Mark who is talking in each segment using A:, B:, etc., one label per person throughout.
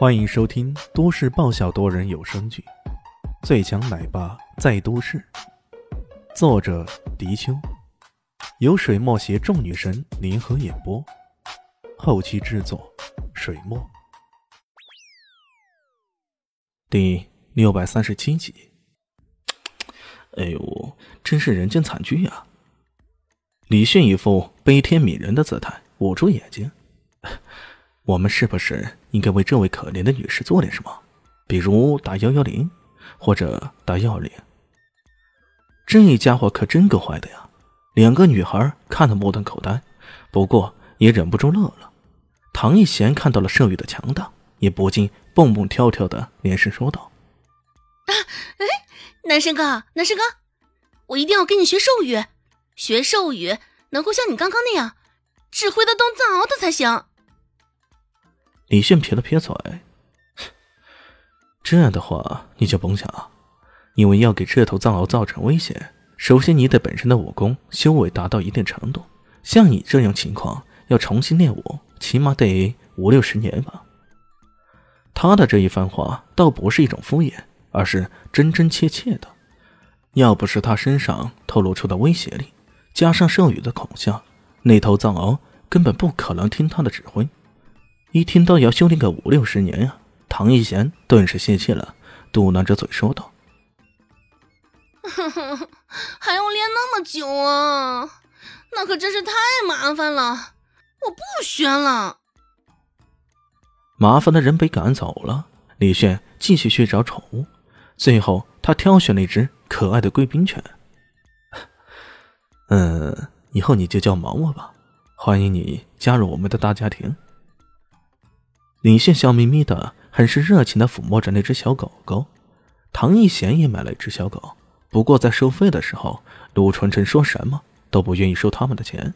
A: 欢迎收听都市爆笑多人有声剧《最强奶爸在都市》，作者：迪秋，由水墨携众女神联合演播，后期制作：水墨。第六百三十七集。哎呦，真是人间惨剧啊！李迅一副悲天悯人的姿态，捂住眼睛。我们是不是应该为这位可怜的女士做点什么？比如打幺幺零，或者打幺二零？这家伙可真够坏的呀！两个女孩看得目瞪口呆，不过也忍不住乐了。唐艺贤看到了盛宇的强大，也不禁蹦蹦跳跳的连声说道：“
B: 啊，哎，男神哥，男神哥，我一定要跟你学兽语，学兽语能够像你刚刚那样，指挥得动藏獒的才行。”
A: 李炫撇了撇嘴：“这样的话你就甭想了，因为要给这头藏獒造成威胁，首先你得本身的武功修为达到一定程度。像你这样情况，要重新练武，起码得五六十年吧。”他的这一番话倒不是一种敷衍，而是真真切切的。要不是他身上透露出的威胁力，加上圣宇的恐吓，那头藏獒根本不可能听他的指挥。一听到要修炼个五六十年呀，唐一贤顿时泄气了，嘟囔着嘴说道：“
B: 还要练那么久啊？那可真是太麻烦了，我不学了。”
A: 麻烦的人被赶走了，李炫继续去找宠物，最后他挑选了一只可爱的贵宾犬。嗯，以后你就叫毛毛吧，欢迎你加入我们的大家庭。李现笑眯眯的，很是热情的抚摸着那只小狗狗。唐艺贤也买了一只小狗，不过在收费的时候，陆纯纯说什么都不愿意收他们的钱。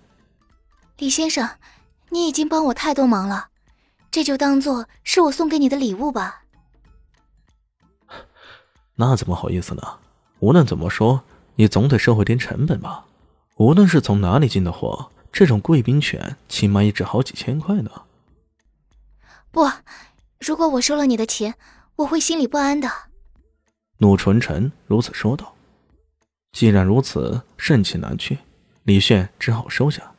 C: 李先生，你已经帮我太多忙了，这就当做是我送给你的礼物吧。
A: 那怎么好意思呢？无论怎么说，你总得收回点成本吧。无论是从哪里进的货，这种贵宾犬起码也值好几千块呢。
C: 不，如果我收了你的钱，我会心里不安的。
A: 陆纯纯如此说道。既然如此，盛情难却，李炫只好收下。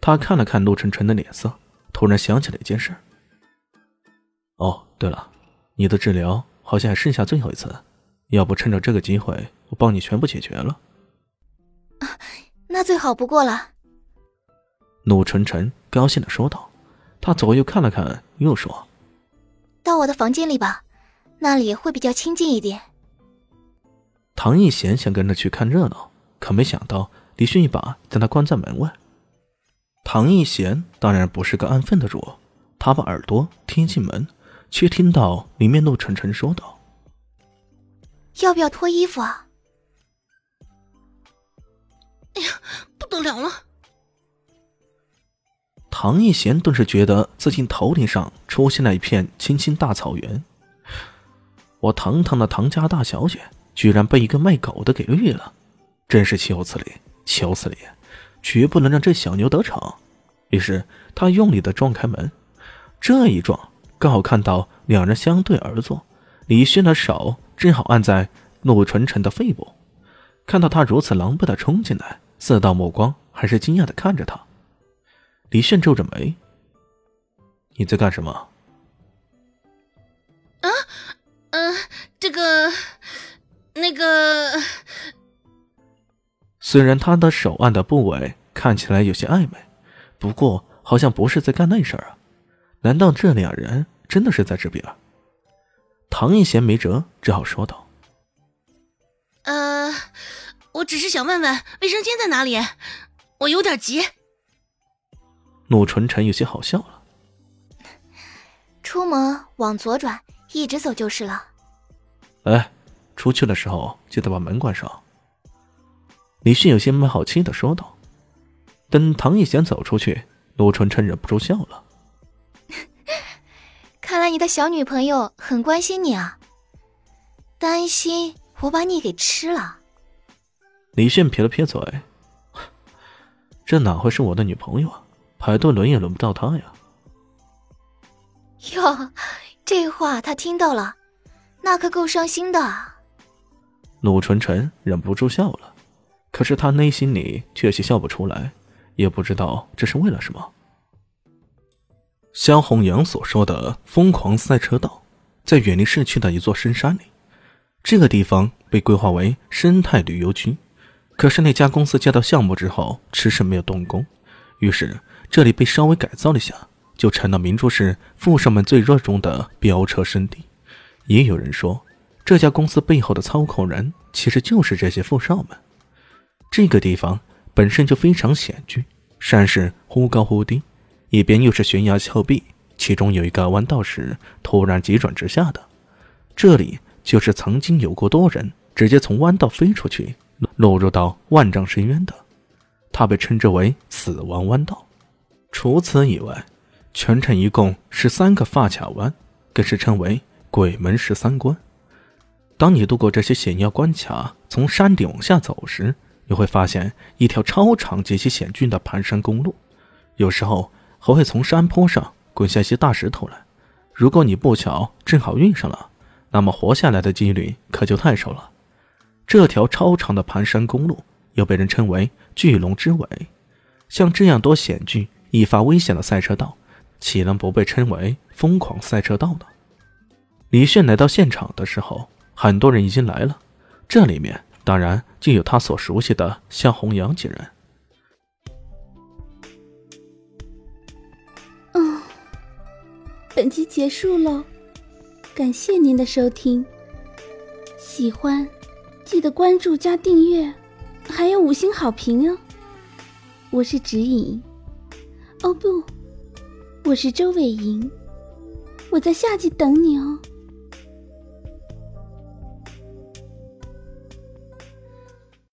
A: 他看了看陆晨晨的脸色，突然想起了一件事。哦，对了，你的治疗好像还剩下最后一次，要不趁着这个机会，我帮你全部解决了。
C: 啊，那最好不过了。
A: 陆晨晨高兴的说道。他左右看了看，又说：“
C: 到我的房间里吧，那里会比较清静一点。”
A: 唐艺贤想跟着去看热闹，可没想到李迅一把将他关在门外。唐艺贤当然不是个安分的主，他把耳朵贴进门，却听到里面陆晨晨说道：“
C: 要不要脱衣服啊？”
B: 哎呀，不得了了！
A: 唐一贤顿时觉得自己头顶上出现了一片青青大草原。我堂堂的唐家大小姐，居然被一个卖狗的给绿了，真是岂有此理！岂有此理！绝不能让这小牛得逞。于是他用力的撞开门，这一撞刚好看到两人相对而坐，李迅的手正好按在陆纯纯的肺部。看到他如此狼狈的冲进来，四道目光还是惊讶的看着他。李炫皱着眉：“你在干什么？”“
B: 啊，嗯，这个，那个……”
A: 虽然他的手按的部位看起来有些暧昧，不过好像不是在干那事儿啊。难道这两人真的是在这边？唐一贤没辙，只好说道：“
B: 呃，我只是想问问卫生间在哪里，我有点急。”
A: 陆纯纯有些好笑了。
C: 出门往左转，一直走就是了。
A: 哎，出去的时候记得把门关上。李迅有些没好气的说道。等唐艺贤走出去，陆纯纯忍不住笑了。
C: 看来你的小女朋友很关心你啊，担心我把你给吃了。
A: 李迅撇了撇嘴，这哪会是我的女朋友啊？排队轮也轮不到他呀！
C: 哟，这话他听到了，那可够伤心的。
A: 鲁纯纯忍不住笑了，可是他内心里却是笑不出来，也不知道这是为了什么。肖红阳所说的疯狂赛车道，在远离市区的一座深山里。这个地方被规划为生态旅游区，可是那家公司接到项目之后迟迟没有动工，于是这里被稍微改造了一下，就成了明珠市富少们最热衷的飙车圣地。也有人说，这家公司背后的操控人其实就是这些富少们。这个地方本身就非常险峻，山势忽高忽低。一边又是悬崖峭壁，其中有一个弯道时突然急转直下的，这里就是曾经有过多人直接从弯道飞出去，落入到万丈深渊的，它被称之为死亡弯道。除此以外，全程一共十三个发卡弯，更是称为鬼门十三关。当你渡过这些险要关卡，从山顶往下走时，你会发现一条超长极其险峻的盘山公路，有时候。还会从山坡上滚下些大石头来，如果你不巧正好遇上了，那么活下来的几率可就太少了。这条超长的盘山公路又被人称为“巨龙之尾”，像这样多险峻、一发危险的赛车道，岂能不被称为“疯狂赛车道”呢？李炫来到现场的时候，很多人已经来了，这里面当然就有他所熟悉的夏红阳几人。
D: 本集结束喽，感谢您的收听。喜欢记得关注加订阅，还有五星好评哦。我是指引，哦不，我是周伟莹，我在夏季等你哦。